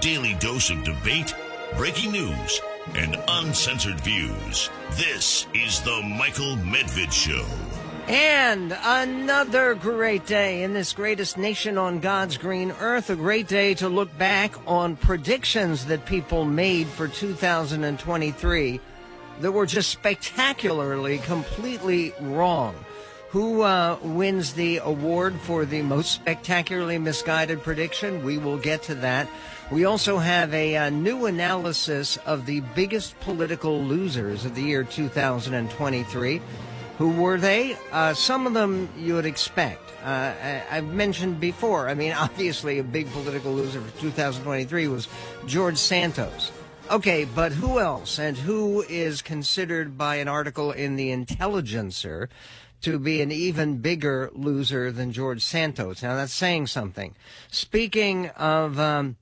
daily dose of debate, breaking news, and uncensored views. This is The Michael Medved Show. And another great day in this greatest nation on God's green earth. A great day to look back on predictions that people made for 2023 that were just spectacularly, completely wrong. Who uh, wins the award for the most spectacularly misguided prediction? We will get to that. We also have a, a, uh, new analysis of the biggest political losers of the year 2023. Who were they? Uh, some of them you would expect. Uh, I, have mentioned before. I mean, obviously, a big political loser for 2023 was George Santos. Okay, but who else? And who is considered by an article in The Intelligencer to be an even bigger loser than George Santos? Now, that's saying something. Speaking of um,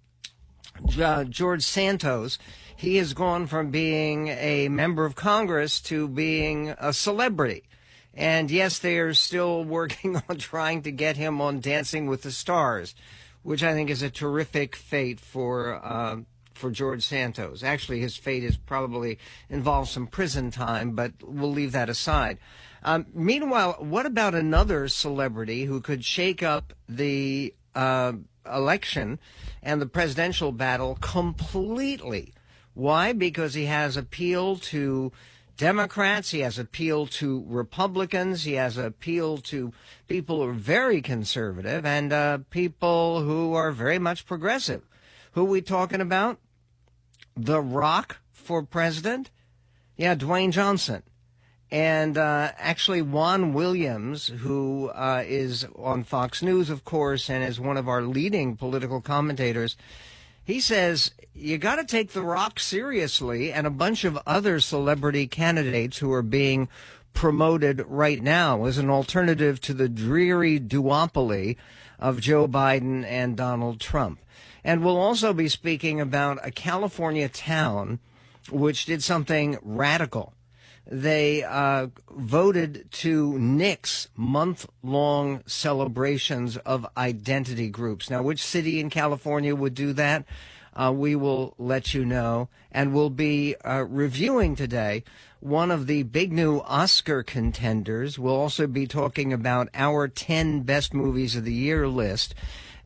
uh, George Santos, he has gone from being a member of Congress to being a celebrity. And yes, they are still working on trying to get him on Dancing with the Stars, which I think is a terrific fate for uh, for George Santos. Actually, his fate is probably involves some prison time, but we'll leave that aside. Um, meanwhile, what about another celebrity who could shake up the uh, election and the presidential battle completely. Why? Because he has appeal to Democrats, he has appeal to Republicans, he has appeal to people who are very conservative and uh, people who are very much progressive. Who are we talking about? The Rock for president? Yeah, Dwayne Johnson. And uh, actually, Juan Williams, who uh, is on Fox News, of course, and is one of our leading political commentators, he says you got to take The Rock seriously and a bunch of other celebrity candidates who are being promoted right now as an alternative to the dreary duopoly of Joe Biden and Donald Trump. And we'll also be speaking about a California town which did something radical they uh, voted to nix month long celebrations of identity groups. Now, which city in California would do that? Uh, we will let you know. And we'll be uh, reviewing today one of the big new Oscar contenders. We'll also be talking about our 10 best movies of the year list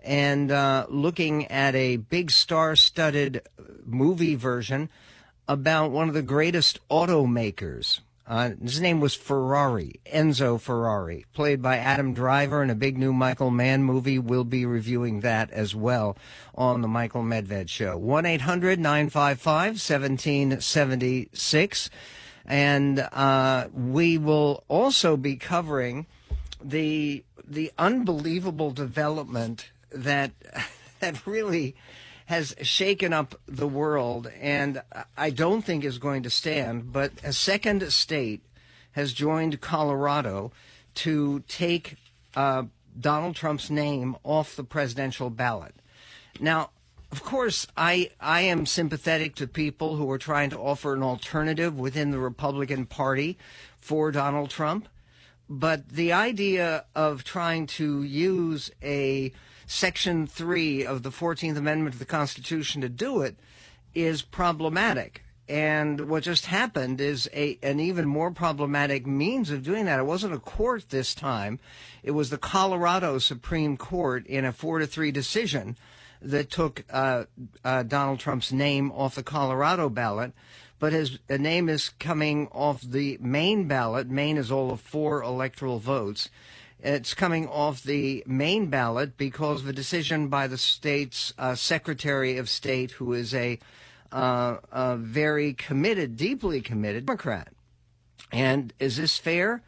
and uh, looking at a big star studded movie version about one of the greatest automakers. Uh, his name was Ferrari, Enzo Ferrari, played by Adam Driver in a big new Michael Mann movie. We'll be reviewing that as well on the Michael Medved Show. 1 800 955 1776. And uh, we will also be covering the the unbelievable development that that really has shaken up the world and I don't think is going to stand. But a second state has joined Colorado to take uh, Donald Trump's name off the presidential ballot. Now, of course, I, I am sympathetic to people who are trying to offer an alternative within the Republican Party for Donald Trump. But the idea of trying to use a Section 3 of the 14th Amendment to the Constitution to do it is problematic. And what just happened is a, an even more problematic means of doing that. It wasn't a court this time. It was the Colorado Supreme Court in a four to three decision that took uh, uh, Donald Trump's name off the Colorado ballot. But his name is coming off the Maine ballot. Maine is all of four electoral votes. It's coming off the Maine ballot because of a decision by the state's uh, Secretary of State, who is a, uh, a very committed, deeply committed Democrat. And is this fair?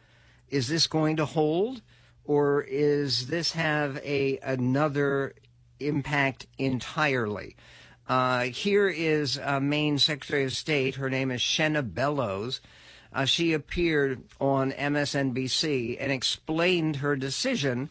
Is this going to hold? Or is this have a another impact entirely? Uh, here is uh, Maine Secretary of State. Her name is Shenna Bellows uh, she appeared on MSNBC and explained her decision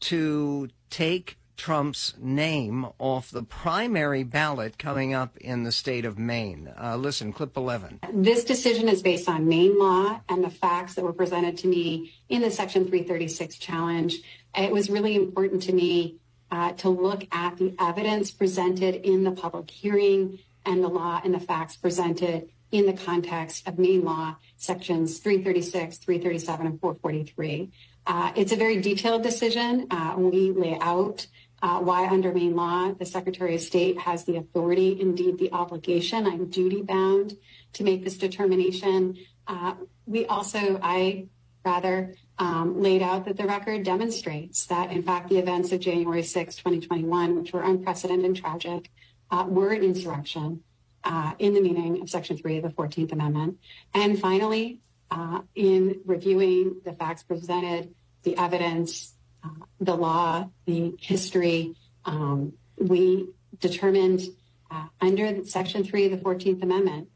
to take Trump's name off the primary ballot coming up in the state of Maine. Uh, listen, clip 11. This decision is based on Maine law and the facts that were presented to me in the Section 336 challenge. It was really important to me uh, to look at the evidence presented in the public hearing and the law and the facts presented in the context of Maine law sections 336, 337, and 443. Uh, it's a very detailed decision. Uh, we lay out uh, why under Maine law the Secretary of State has the authority, indeed the obligation, I'm duty bound to make this determination. Uh, we also, I rather, um, laid out that the record demonstrates that, in fact, the events of January 6, 2021, which were unprecedented and tragic, uh, were an insurrection uh, in the meaning of Section 3 of the 14th Amendment. And finally, uh, in reviewing the facts presented, the evidence, uh, the law, the history, um, we determined uh, under Section 3 of the 14th Amendment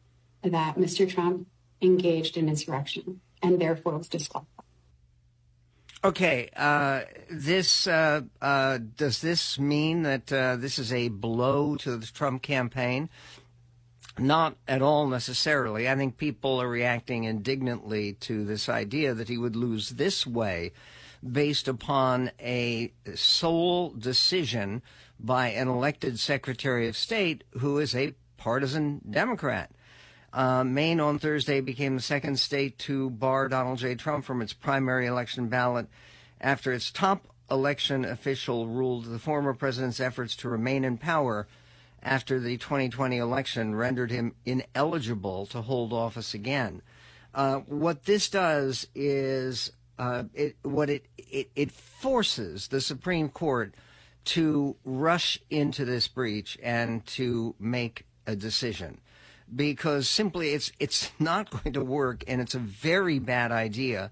that Mr. Trump engaged in insurrection and therefore was disqualified. Okay, uh, this uh, uh, does this mean that uh, this is a blow to the Trump campaign? Not at all necessarily. I think people are reacting indignantly to this idea that he would lose this way based upon a sole decision by an elected Secretary of State who is a partisan Democrat. Uh, Maine on Thursday became the second state to bar Donald J. Trump from its primary election ballot after its top election official ruled the former president's efforts to remain in power after the 2020 election rendered him ineligible to hold office again. Uh, what this does is uh, it, what it, it it forces the Supreme Court to rush into this breach and to make a decision because simply it's it's not going to work and it's a very bad idea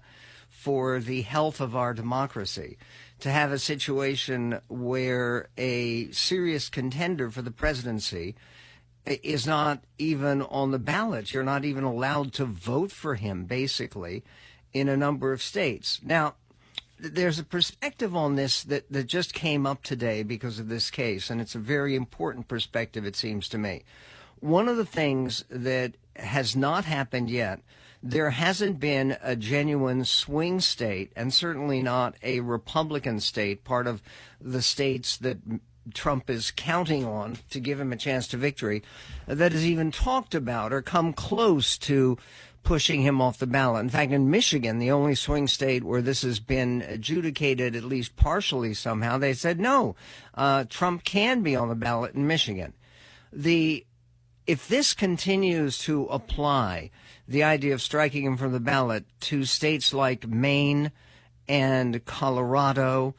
for the health of our democracy to have a situation where a serious contender for the presidency is not even on the ballot. You're not even allowed to vote for him, basically, in a number of states. Now, there's a perspective on this that, that just came up today because of this case, and it's a very important perspective, it seems to me. One of the things that has not happened yet there hasn't been a genuine swing state, and certainly not a Republican state, part of the states that Trump is counting on to give him a chance to victory, that has even talked about or come close to pushing him off the ballot. In fact, in Michigan, the only swing state where this has been adjudicated, at least partially somehow, they said no, uh, Trump can be on the ballot in Michigan. The if this continues to apply, the idea of striking him from the ballot to states like Maine and Colorado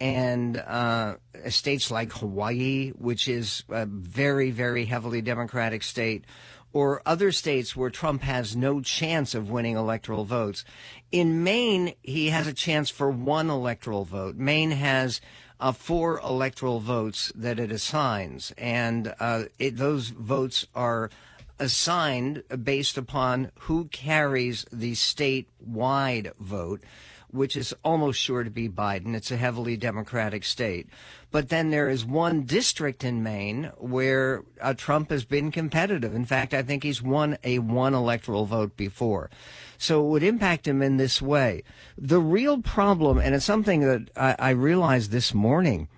and uh, states like Hawaii, which is a very, very heavily Democratic state, or other states where Trump has no chance of winning electoral votes. In Maine, he has a chance for one electoral vote. Maine has uh, four electoral votes that it assigns, and uh, it, those votes are assigned based upon who carries the statewide vote, which is almost sure to be Biden. It's a heavily Democratic state. But then there is one district in Maine where uh, Trump has been competitive. In fact, I think he's won a one electoral vote before. So it would impact him in this way. The real problem, and it's something that I, I realized this morning,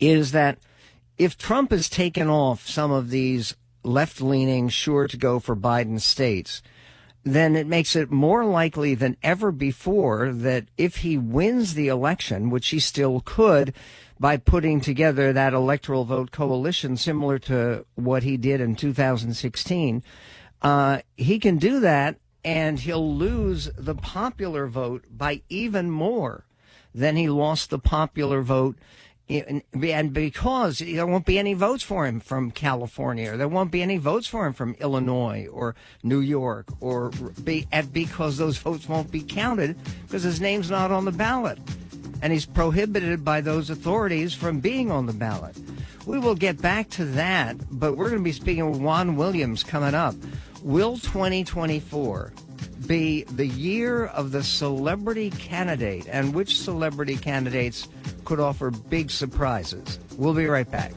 is that if Trump has taken off some of these left leaning, sure to go for Biden states, then it makes it more likely than ever before that if he wins the election, which he still could by putting together that electoral vote coalition similar to what he did in 2016, uh, he can do that and he'll lose the popular vote by even more than he lost the popular vote and because there won't be any votes for him from California, or there won't be any votes for him from Illinois or New York, or be, because those votes won't be counted because his name's not on the ballot, and he's prohibited by those authorities from being on the ballot. We will get back to that, but we're going to be speaking with Juan Williams coming up. Will 2024 be the year of the celebrity candidate, and which celebrity candidates could offer big surprises. We'll be right back.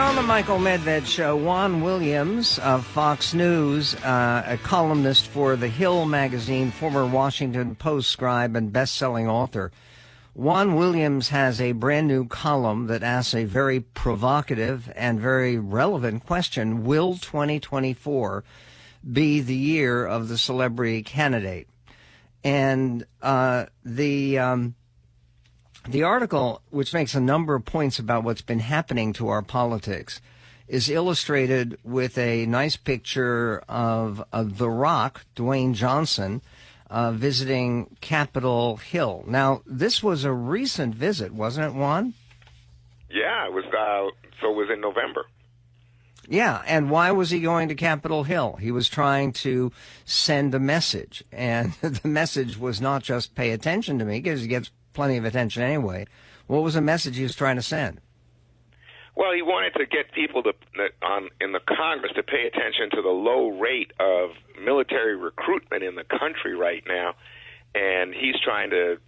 And on the Michael Medved Show, Juan Williams of Fox News, uh, a columnist for The Hill magazine, former Washington Post scribe and best-selling author. Juan Williams has a brand new column that asks a very provocative and very relevant question. Will 2024 be the year of the celebrity candidate? And uh, the um, the article, which makes a number of points about what's been happening to our politics, is illustrated with a nice picture of, of The Rock, Dwayne Johnson, uh, visiting Capitol Hill. Now, this was a recent visit, wasn't it, Juan? Yeah, it was. Uh, so it was in November. Yeah, and why was he going to Capitol Hill? He was trying to send a message, and the message was not just pay attention to me because he gets plenty of attention anyway. What was the message he was trying to send? Well, he wanted to get people to on in the Congress to pay attention to the low rate of military recruitment in the country right now, and he's trying to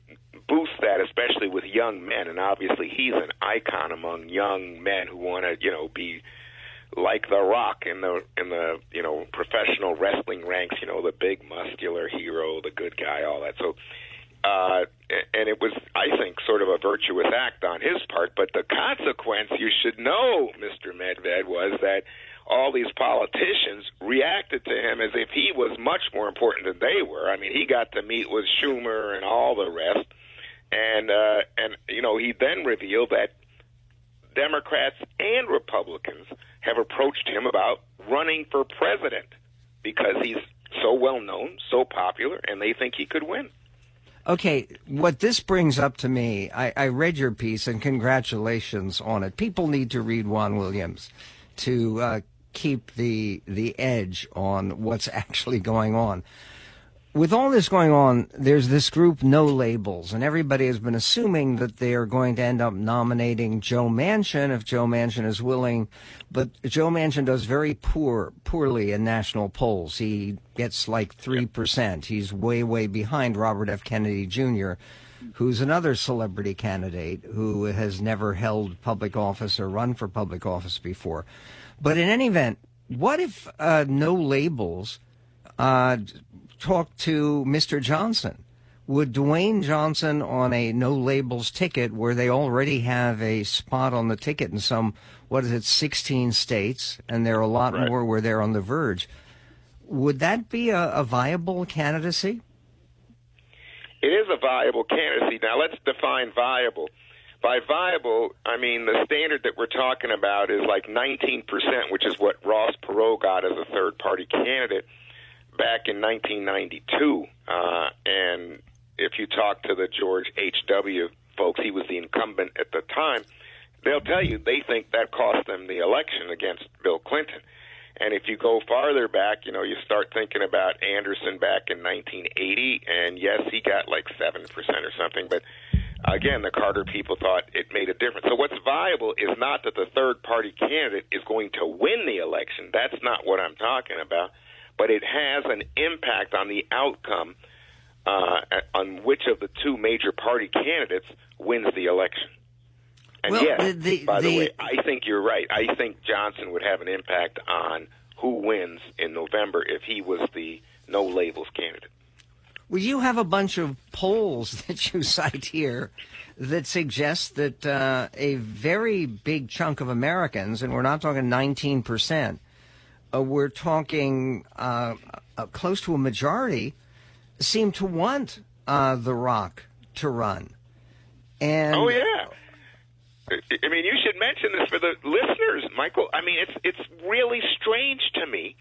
boost that, especially with young men. And obviously, he's an icon among young men who want to, you know, be like The Rock in the in the you know professional wrestling ranks. You know, the big muscular hero, the good guy, all that. So uh, and it was, I think, sort of a virtuous act on his part. But the consequence, you should know, Mr. Medved, was that all these politicians reacted to him as if he was much more important than they were. I mean, he got to meet with Schumer and all the rest, and uh, and you know, he then revealed that Democrats and Republicans have approached him about running for president because he's so well known, so popular, and they think he could win. Okay, what this brings up to me, I, I, read your piece and congratulations on it. People need to read Juan Williams to uh, keep the the edge on what's actually going on with all this going on, there's this group, No Labels, and everybody has been assuming that they are going to end up nominating Joe Manchin if Joe Manchin is willing. But Joe Manchin does very poor, poorly in national polls. He gets like 3%. He's way, way behind Robert F. Kennedy Jr., who's another celebrity candidate who has never held public office or run for public office before. But in any event, what if uh, No Labels uh, talk to Mr. Johnson. Would Dwayne Johnson on a no labels ticket where they already have a spot on the ticket in some, what is it, 16 states, and there are a lot right. more where they're on the verge, would that be a, a viable candidacy? It is a viable candidacy. Now let's define viable. By viable, I mean the standard that we're talking about is like 19%, which is what Ross Perot got as a third party candidate back in 1992, uh, and if you talk to the George H.W. folks, he was the incumbent at the time, they'll tell you they think that cost them the election against Bill Clinton. And if you go farther back, you know, you start thinking about Anderson back in 1980, and yes, he got like 7% or something, but again, the Carter people thought it made a difference. So what's viable is not that the third party candidate is going to win the election. That's not what I'm talking about but it has an impact on the outcome uh, on which of the two major party candidates wins the election. And well, yes, the, by the, the, way, I think you're right. I think Johnson would have an impact on who wins in November if he was the no labels candidate. Well, you have a bunch of polls that you cite here that suggest that uh, a very big chunk of Americans, and we're not talking 19 percent, uh, we're talking uh, uh, close to a majority, seem to want uh, The Rock to run. And oh yeah, I mean you should mention this for the listeners, Michael. I mean it's it's really strange to me.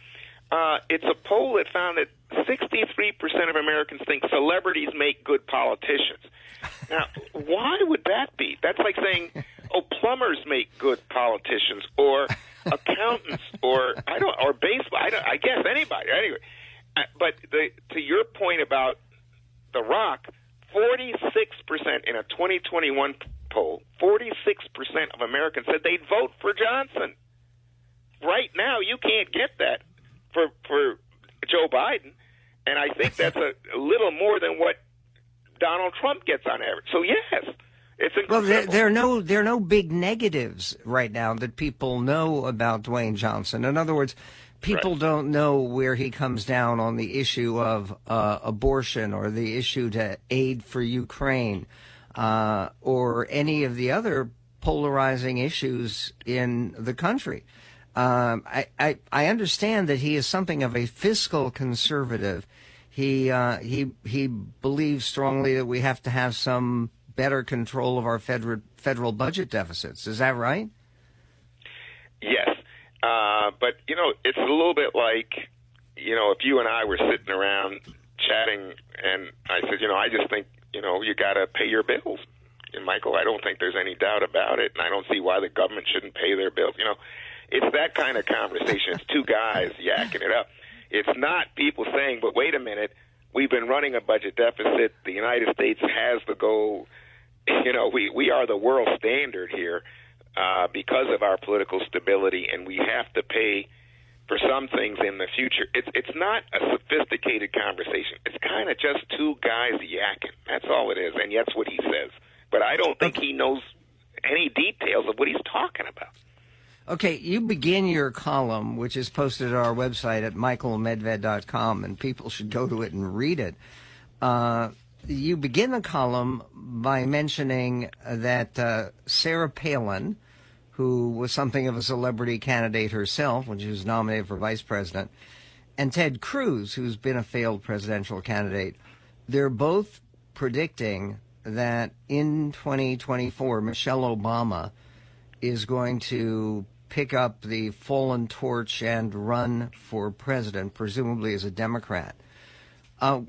Uh, it's a poll that found that 63% of Americans think celebrities make good politicians. Now, why would that be? That's like saying, oh, plumbers make good politicians, or accountants or I don't or baseball. I, don't, I guess anybody. Anyway, uh, but the, to your point about The Rock, forty six percent in a twenty twenty one poll, forty six percent of Americans said they'd vote for Johnson. Right now, you can't get that for for Joe Biden, and I think that's a, a little more than what Donald Trump gets on average. So yes, It's Well, there, there are no there are no big negatives right now that people know about Dwayne Johnson. In other words, people Right. don't know where he comes down on the issue of uh, abortion or the issue to aid for Ukraine uh, or any of the other polarizing issues in the country. Um, I, I I understand that he is something of a fiscal conservative. He uh, he he believes strongly that we have to have some better control of our federal federal budget deficits. Is that right? Yes, uh, but you know, it's a little bit like you know, if you and I were sitting around chatting, and I said, you know, I just think you know you got to pay your bills. And Michael, I don't think there's any doubt about it, and I don't see why the government shouldn't pay their bills. You know, it's that kind of conversation. It's two guys yakking it up. It's not people saying, but wait a minute, we've been running a budget deficit. The United States has the goal. You know, we we are the world standard here uh, because of our political stability, and we have to pay for some things in the future. It's it's not a sophisticated conversation. It's kind of just two guys yakking. That's all it is, and that's what he says. But I don't think he knows any details of what he's talking about. Okay, you begin your column, which is posted at our website at michaelmedved.com, and people should go to it and read it. Uh, you begin the column by mentioning that uh, Sarah Palin, who was something of a celebrity candidate herself when she was nominated for vice president, and Ted Cruz, who's been a failed presidential candidate, they're both predicting that in 2024, Michelle Obama is going to pick up the fallen torch and run for president, presumably as a Democrat. Uh,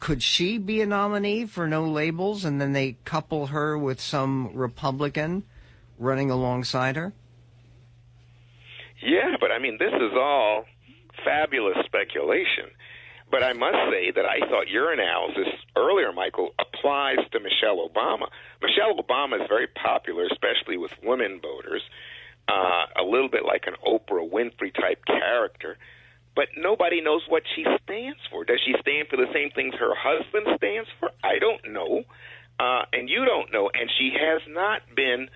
could she be a nominee for no labels and then they couple her with some Republican running alongside her? Yeah, but I mean, this is all fabulous speculation. But I must say that I thought your analysis earlier, Michael, applies to Michelle Obama. Michelle Obama is very popular, especially with women voters, uh, a little bit like an Oprah Winfrey type character. But nobody knows what she stands for. Does she stand for the same things her husband stands for? I don't know. Uh, and you don't know. And she has not been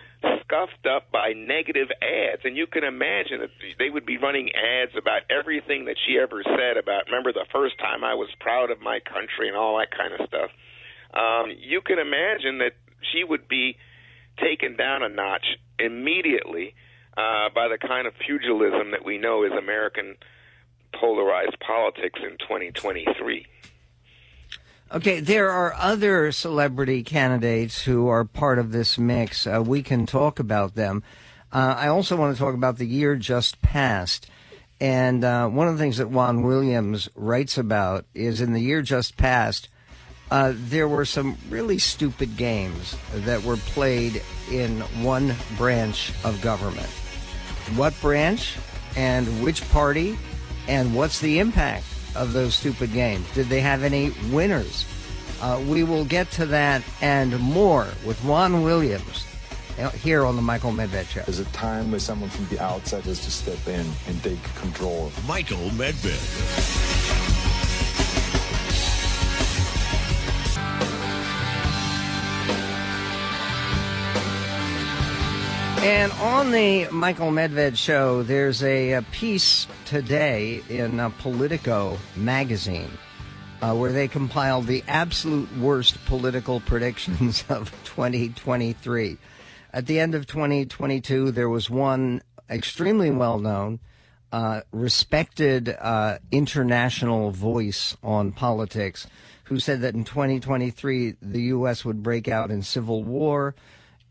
scuffed up by negative ads. And you can imagine that they would be running ads about everything that she ever said about, remember the first time I was proud of my country and all that kind of stuff. Um, you can imagine that she would be taken down a notch immediately uh, by the kind of pugilism that we know is American polarized politics in 2023. Okay, there are other celebrity candidates who are part of this mix. Uh, we can talk about them. Uh, I also want to talk about the year just passed. And uh, one of the things that Juan Williams writes about is in the year just passed, uh, there were some really stupid games that were played in one branch of government. What branch and which party and what's the impact of those stupid games? Did they have any winners? Uh, we will get to that and more with Juan Williams uh, here on the Michael Medved Show. There's a time where someone from the outside has to step in and take control. Michael Medved. And on the Michael Medved show, there's a, a piece today in uh, Politico magazine uh, where they compiled the absolute worst political predictions of 2023. At the end of 2022, there was one extremely well known, uh, respected uh, international voice on politics who said that in 2023, the U.S. would break out in civil war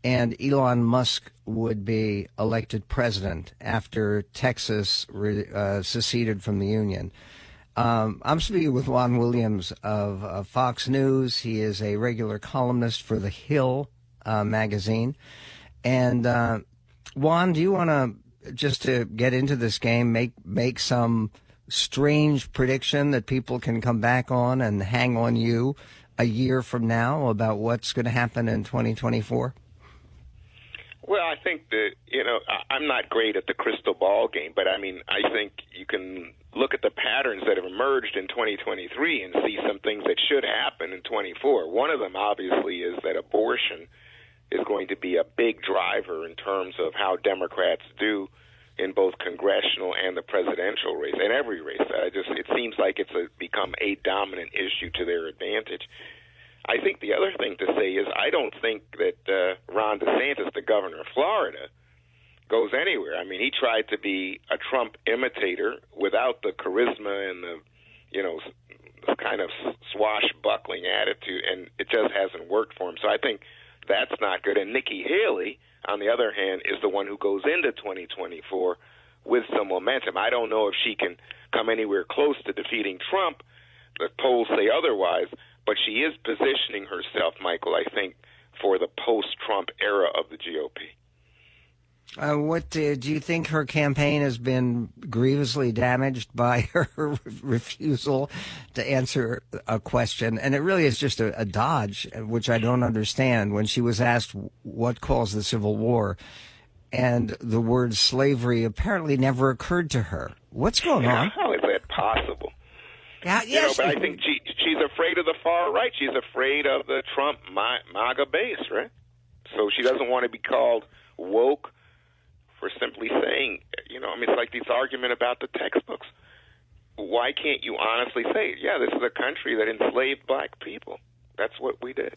and Elon Musk would be elected president after Texas re- uh, seceded from the Union. Um, I'm speaking with Juan Williams of uh, Fox News. He is a regular columnist for The Hill uh, magazine. And uh, Juan, do you want to just to get into this game, make make some strange prediction that people can come back on and hang on you a year from now about what's going to happen in 2024? Well, I think that you know I'm not great at the crystal ball game, but I mean I think you can look at the patterns that have emerged in 2023 and see some things that should happen in 24. One of them, obviously, is that abortion is going to be a big driver in terms of how Democrats do in both congressional and the presidential race, and every race. I just it seems like it's a, become a dominant issue to their advantage. I think the other thing to say is I don't think that uh, Ron DeSantis, the governor of Florida, goes anywhere. I mean, he tried to be a Trump imitator without the charisma and the, you know, kind of swashbuckling attitude, and it just hasn't worked for him. So I think that's not good. And Nikki Haley, on the other hand, is the one who goes into 2024 with some momentum. I don't know if she can come anywhere close to defeating Trump. The polls say otherwise, but she is positioning herself, Michael, I think, for the post Trump era of the GOP. Uh, what uh, do you think her campaign has been grievously damaged by her refusal to answer a question? And it really is just a, a, dodge, which I don't understand. When she was asked what caused the Civil War, and the word slavery apparently never occurred to her. What's going on? How is that possible? Yeah, yes. You know, but I think she, she's afraid of the far right. She's afraid of the Trump MAGA base, right? So she doesn't want to be called woke for simply saying, you know, I mean, it's like this argument about the textbooks. Why can't you honestly say, yeah, this is a country that enslaved black people? That's what we did.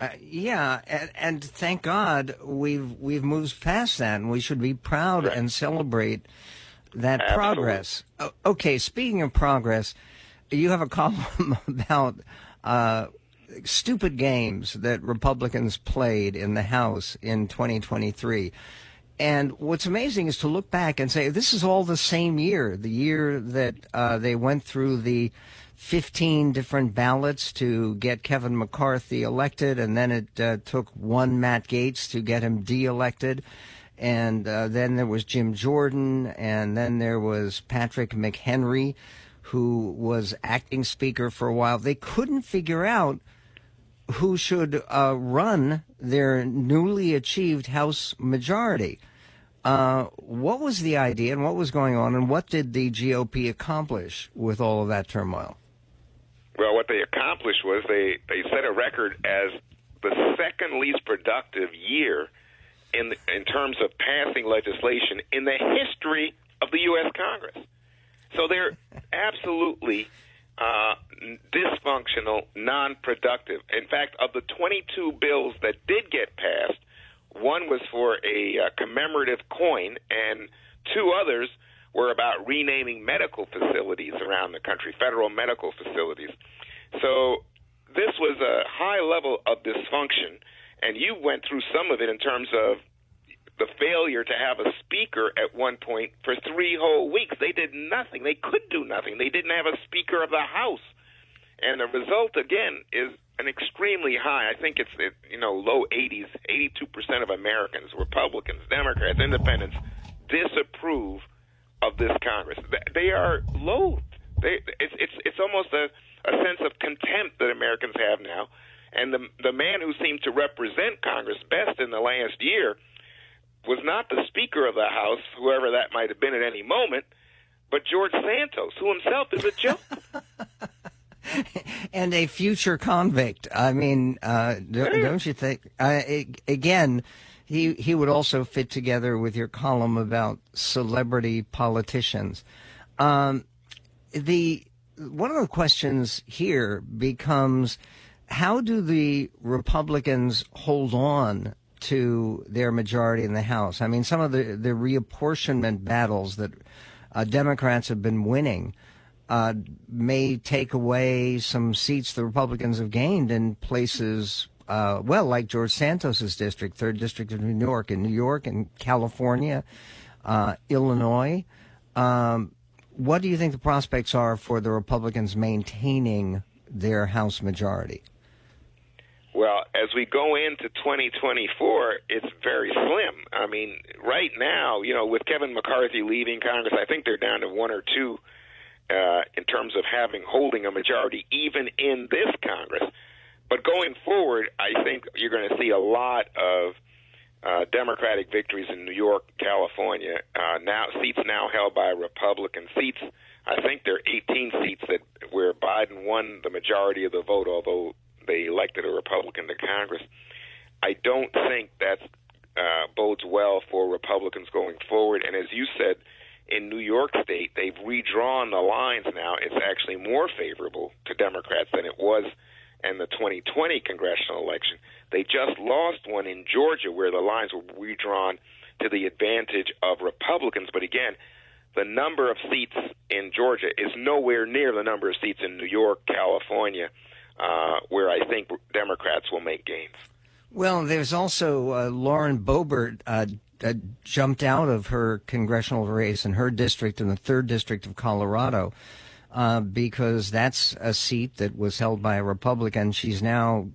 Uh, yeah, and, and, thank God we've we've moved past that, and we should be proud right. and celebrate that Absolutely. progress. okay, speaking of progress, you have a column about uh, stupid games that Republicans played in the House in 2023. And what's amazing is to look back and say, this is all the same year, the year that uh, they went through the 15 different ballots to get Kevin McCarthy elected, and then it uh, took one Matt Gaetz to get him de-elected. And uh, then there was Jim Jordan, and then there was Patrick McHenry, who was acting speaker for a while. They couldn't figure out who should uh, run their newly achieved House majority. Uh, what was the idea and what was going on, and what did the GOP accomplish with all of that turmoil? Well, what they accomplished was they, they set a record as the second least productive year in in terms of passing legislation in the history of the U.S. Congress. So they're absolutely uh, dysfunctional, non-productive. In fact, of the 22 bills that did get passed, one was for a uh, commemorative coin, and two others were about renaming medical facilities around the country, federal medical facilities. So this was a high level of dysfunction, and you went through some of it in terms of the failure to have a speaker at one point for three whole weeks. They did nothing. They could do nothing. They didn't have a speaker of the House. And the result, again, is an extremely high, I think it's, you know, low 80s, 82% of Americans, Republicans, Democrats, Independents, disapprove of this Congress. They are loathed. They, it's, it's, it's almost a, a sense of contempt that Americans have now. And the, the man who seemed to represent Congress best in the last year – was not the Speaker of the House, whoever that might have been at any moment, but George Santos, who himself is a joke. and a future convict. I mean, uh, don't, don't, you think? Uh, again, he he would also fit together with your column about celebrity politicians. Um, the one of the questions here becomes how do the Republicans hold on to their majority in the House. I mean, some of the, the reapportionment battles that uh, Democrats have been winning uh, may take away some seats the Republicans have gained in places, uh, well, like George Santos's district, third district of New York, in New York and California, uh, Illinois. Um, what do you think the prospects are for the Republicans maintaining their House majority? Well, as we go into 2024, it's very slim. I mean, right now, you know, with Kevin McCarthy leaving Congress, I think they're down to one or two uh, in terms of having holding a majority, even in this Congress. But going forward, I think you're going to see a lot of uh, Democratic victories in New York, California. Uh, now seats now held by Republican seats. I think there are 18 seats that where Biden won the majority of the vote, although they elected a Republican to Congress. I don't think that uh, bodes well for Republicans going forward. And as you said, in New York State, they've redrawn the lines now. It's actually more favorable to Democrats than it was in the 2020 congressional election. They just lost one in Georgia where the lines were redrawn to the advantage of Republicans. But again, the number of seats in Georgia is nowhere near the number of seats in New York, California, uh, where I think Democrats will make gains. Well, there's also uh, Lauren Boebert uh, uh, jumped out of her congressional race in her district in the third district of Colorado uh, because that's a seat that was held by a Republican. She's now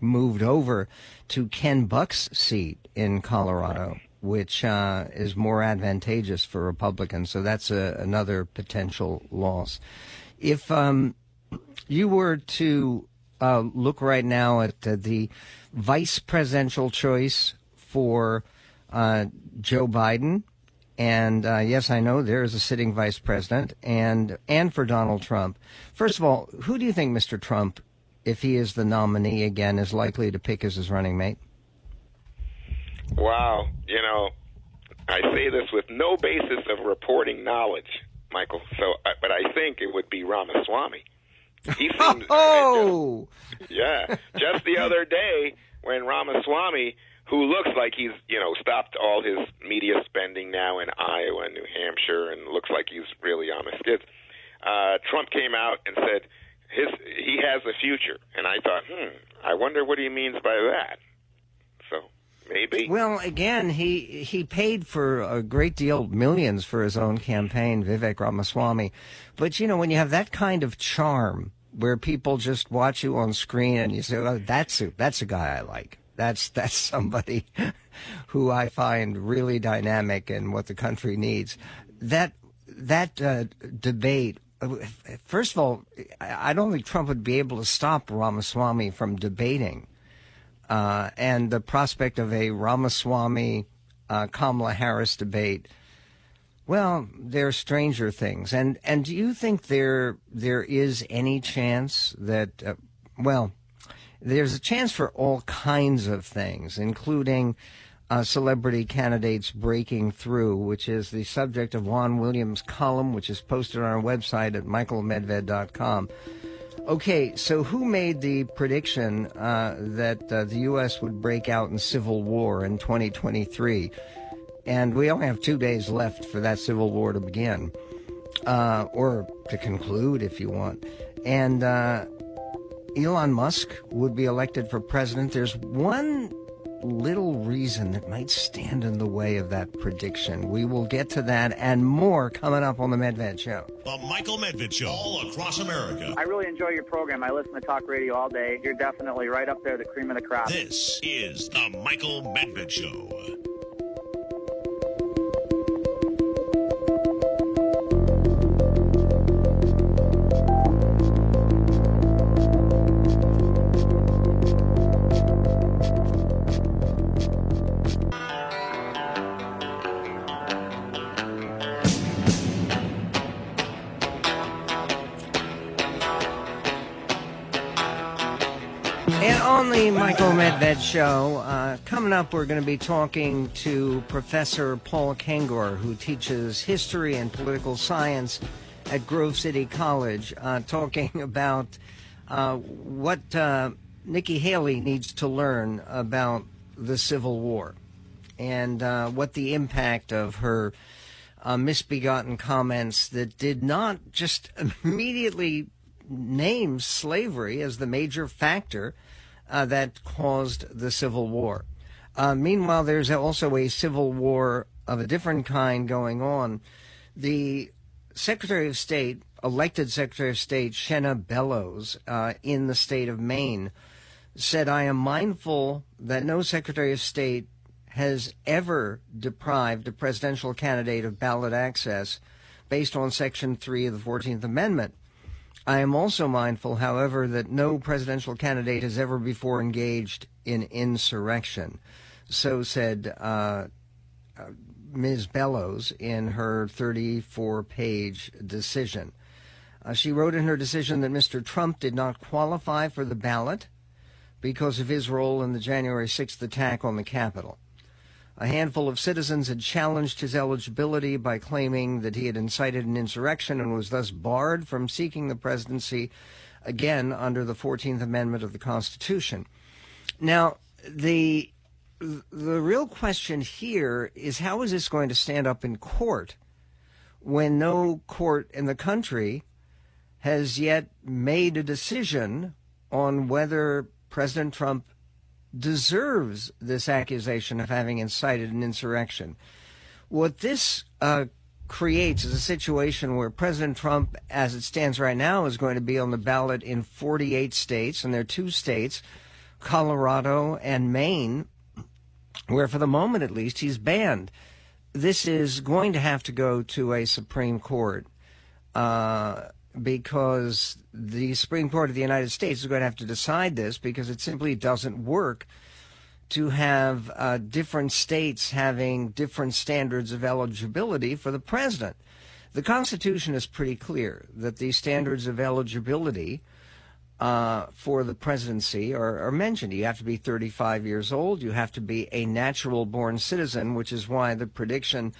moved over to Ken Buck's seat in Colorado which uh, is more advantageous for Republicans. So that's a, another potential loss. If um, you were to uh, look right now at uh, the vice presidential choice for uh, Joe Biden, and uh, yes, I know there is a sitting vice president, and and for Donald Trump. First of all, who do you think Mr. Trump, if he is the nominee again, is likely to pick as his running mate? Wow, you know, I say this with no basis of reporting knowledge, Michael. So, but I think it would be Ramaswamy. He seems. oh, yeah. Just the other day, when Ramaswamy, who looks like he's you know stopped all his media spending now in Iowa and New Hampshire, and looks like he's really on the skids. Uh, Trump came out and said his he has a future, and I thought, hmm, I wonder what he means by that. Maybe. Well, again, he he paid for a great deal, millions for his own campaign, Vivek Ramaswamy. But you know, when you have that kind of charm, where people just watch you on screen and you say, "Oh, that's a that's a guy I like. That's that's somebody who I find really dynamic and what the country needs." That that uh, debate first of all, I don't think Trump would be able to stop Ramaswamy from debating uh, and the prospect of a Ramaswamy uh, Kamala Harris debate. Well, there are stranger things, and and do you think there there is any chance that uh, well, there's a chance for all kinds of things, including uh, celebrity candidates breaking through, which is the subject of Juan Williams' column, which is posted on our website at michaelmedved.com. Okay, so who made the prediction uh, that uh, the U.S. would break out in civil war in 2023? And we only have two days left for that civil war to begin, uh, or to conclude, if you want. And uh, Elon Musk would be elected for president. There's one little reason that might stand in the way of that prediction. We will get to that and more coming up on the Medved Show. The Michael Medved Show, all across America. I really enjoy your program. I listen to talk radio all day. You're definitely right up there, the cream of the crop. This is the Michael Medved Show. Michael Medved Show. Uh, coming up, we're going to be talking to Professor Paul Kengor, who teaches history and political science at Grove City College, uh, talking about uh, what uh, Nikki Haley needs to learn about the Civil War and uh, what the impact of her uh, misbegotten comments that did not just immediately name slavery as the major factor uh, that caused the Civil War. Uh, meanwhile, there's also a civil war of a different kind going on. The Secretary of State, elected Secretary of State, Shenna Bellows, uh, in the state of Maine, said, I am mindful that no Secretary of State has ever deprived a presidential candidate of ballot access based on Section 3 of the 14th Amendment. I am also mindful, however, that no presidential candidate has ever before engaged in insurrection. So said uh, uh Ms. Bellows in her 34 page decision. Uh, she wrote in her decision that Mr. Trump did not qualify for the ballot because of his role in the January 6th attack on the Capitol. A handful of citizens had challenged his eligibility by claiming that he had incited an insurrection and was thus barred from seeking the presidency again under the 14th Amendment of the Constitution. Now, the the real question here is how is this going to stand up in court when no court in the country has yet made a decision on whether President Trump deserves this accusation of having incited an insurrection. What this uh, creates is a situation where President Trump, as it stands right now, is going to be on the ballot in 48 states, and there are two states, Colorado and Maine, where for the moment at least he's banned. This is going to have to go to a Supreme Court. Uh, because the Supreme Court of the United States is going to have to decide this because it simply doesn't work to have uh, different states having different standards of eligibility for the president. The Constitution is pretty clear that the standards of eligibility uh, for the presidency are, are, mentioned. You have to be 35 years old. You have to be a natural born citizen, which is why the prediction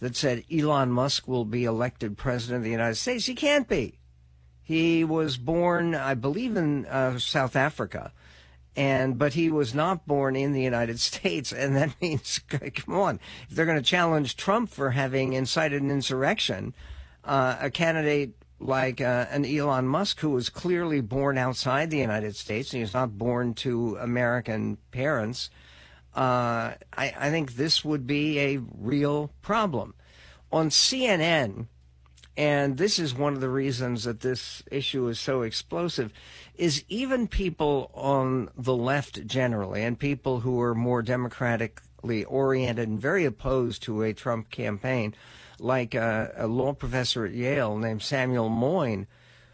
that said Elon Musk will be elected president of the United States, he can't be. He was born, I believe, in uh, South Africa, and but he was not born in the United States, and that means, come on, if they're going to challenge Trump for having incited an insurrection, uh, a candidate like uh, an Elon Musk who was clearly born outside the United States and he's not born to American parents, uh, I, I think this would be a real problem. On CNN, and this is one of the reasons that this issue is so explosive, is even people on the left generally, and people who are more democratically oriented and very opposed to a Trump campaign, like a, a law professor at Yale named Samuel Moyn,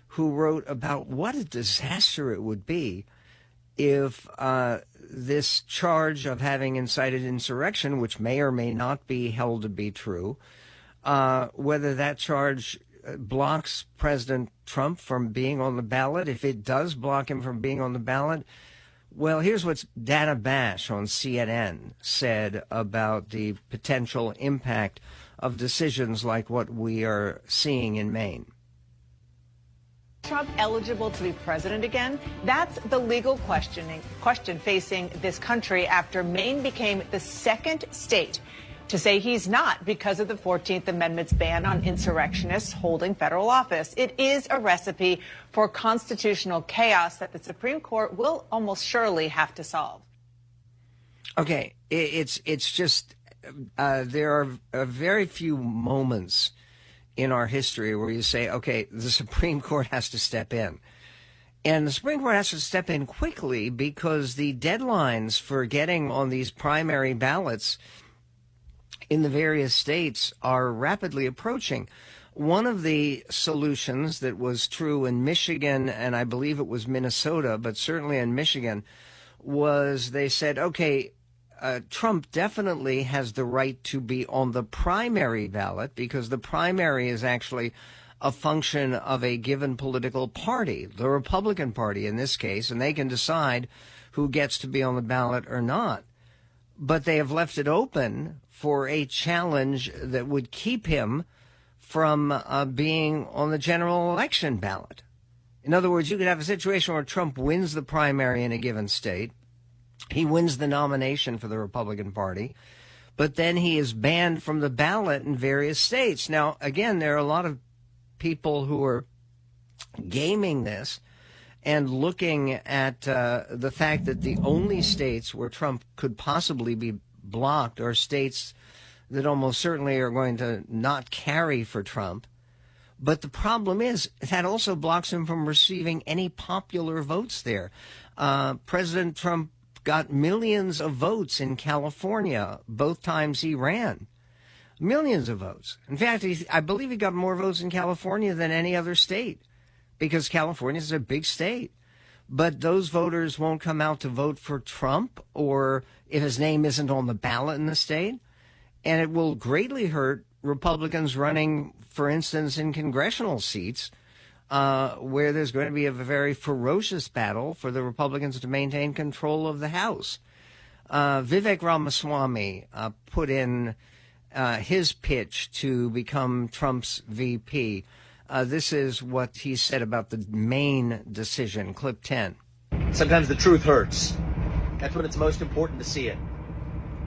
who wrote about what a disaster it would be if uh, this charge of having incited insurrection, which may or may not be held to be true, uh, whether that charge uh, blocks President Trump from being on the ballot. If it does block him from being on the ballot, well, here's what Dana Bash on CNN said about the potential impact of decisions like what we are seeing in Maine. Trump eligible to be president again? That's the legal questioning question facing this country after Maine became the second state to say he's not because of the 14th Amendment's ban on insurrectionists holding federal office. It is a recipe for constitutional chaos that the Supreme Court will almost surely have to solve. Okay, it's it's just uh, there are uh, very few moments in our history where you say, okay, the Supreme Court has to step in. And the Supreme Court has to step in quickly because the deadlines for getting on these primary ballots in the various states are rapidly approaching. One of the solutions that was true in Michigan, and I believe it was Minnesota, but certainly in Michigan, was they said, okay, uh, Trump definitely has the right to be on the primary ballot because the primary is actually a function of a given political party, the Republican Party in this case, and they can decide who gets to be on the ballot or not. But they have left it open for a challenge that would keep him from uh, being on the general election ballot. In other words, you could have a situation where Trump wins the primary in a given state, he wins the nomination for the Republican Party, but then he is banned from the ballot in various states. Now, again, there are a lot of people who are gaming this and looking at uh, the fact that the only states where Trump could possibly be blocked are states that almost certainly are going to not carry for Trump. But the problem is that also blocks him from receiving any popular votes there. Uh, President Trump got millions of votes in California both times he ran. Millions of votes. In fact, he, I believe he got more votes in California than any other state because California is a big state but those voters won't come out to vote for Trump or if his name isn't on the ballot in the state. And it will greatly hurt Republicans running, for instance, in congressional seats uh, where there's going to be a very ferocious battle for the Republicans to maintain control of the House. Uh, Vivek Ramaswamy uh, put in uh, his pitch to become Trump's VP. Uh, this is what he said about the Maine decision. Clip 10. Sometimes the truth hurts. That's when it's most important to see it.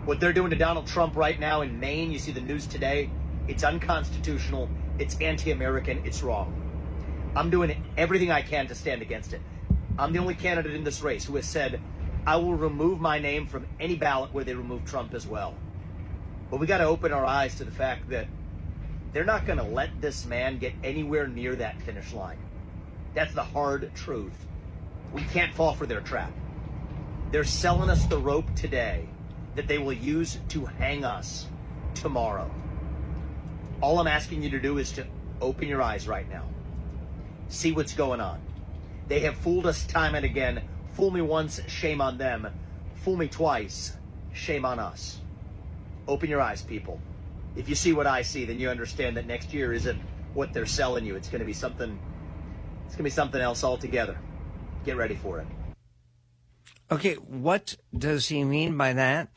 What they're doing to Donald Trump right now in Maine, you see the news today, it's unconstitutional, it's anti American, it's wrong. I'm doing everything I can to stand against it. I'm the only candidate in this race who has said, I will remove my name from any ballot where they remove Trump as well. But we got to open our eyes to the fact that they're not going to let this man get anywhere near that finish line. That's the hard truth. We can't fall for their trap. They're selling us the rope today that they will use to hang us tomorrow. All I'm asking you to do is to open your eyes right now see what's going on. They have fooled us time and again. Fool me once, shame on them. Fool me twice, shame on us. Open your eyes, people. If you see what I see, then you understand that next year isn't what they're selling you. It's going to be something. It's going to be something else altogether. Get ready for it. Okay, what does he mean by that?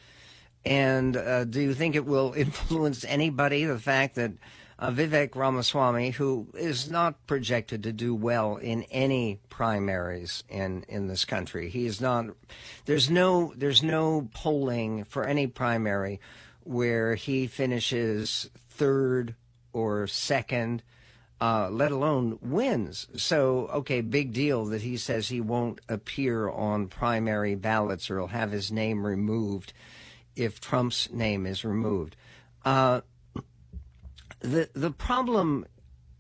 And uh, do you think it will influence anybody? The fact that uh, Vivek Ramaswamy, who is not projected to do well in any primaries in, in this country. He is not. There's no there's no polling for any primary where he finishes third or second. Uh, let alone wins. So, okay, big deal that he says he won't appear on primary ballots or he'll have his name removed if Trump's name is removed. Uh, the the problem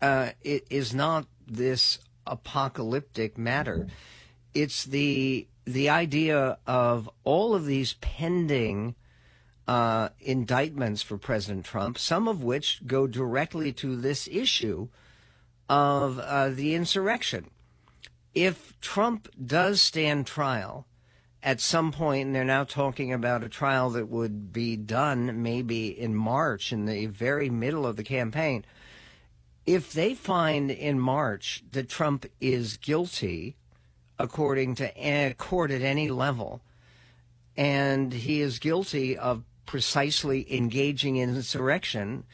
uh, is not this apocalyptic matter. It's the the idea of all of these pending uh, indictments for President Trump, some of which go directly to this issue of uh, the insurrection. If Trump does stand trial, at some point, and they're now talking about a trial that would be done maybe in March, in the very middle of the campaign. If they find in March that Trump is guilty, according to a court at any level, and he is guilty of precisely engaging in insurrection,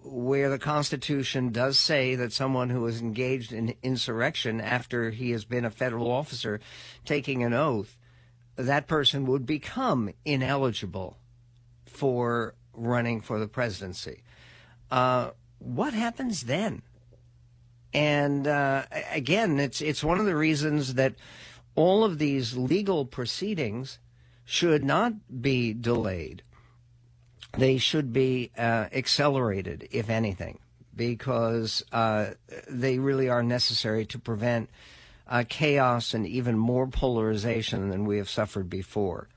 where the Constitution does say that someone who is engaged in insurrection after he has been a federal officer taking an oath that person would become ineligible for running for the presidency. Uh, what happens then? And uh, again, it's it's one of the reasons that all of these legal proceedings should not be delayed. They should be uh, accelerated, if anything, because uh, they really are necessary to prevent uh, chaos and even more polarization than we have suffered before.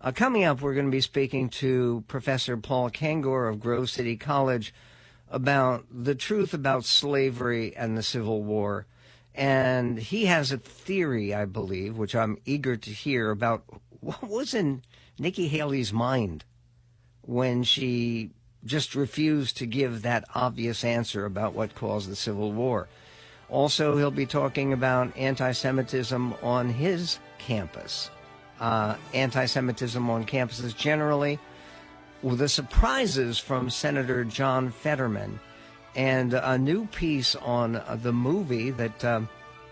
Uh, coming up, we're going to be speaking to Professor Paul Kengor of Grove City College about the truth about slavery and the Civil War. And he has a theory, I believe, which I'm eager to hear about what was in Nikki Haley's mind when she just refused to give that obvious answer about what caused the Civil War. Also, he'll be talking about anti Semitism on his campus, uh, anti Semitism on campuses generally, with the surprises from Senator John Fetterman, and a new piece on uh, the movie that, uh,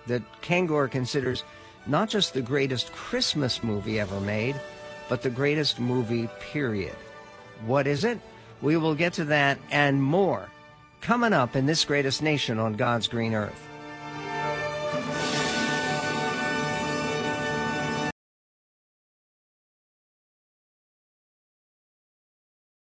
that Kengor considers not just the greatest Christmas movie ever made, but the greatest movie, period. What is it? We will get to that and more coming up in this greatest nation on God's green earth.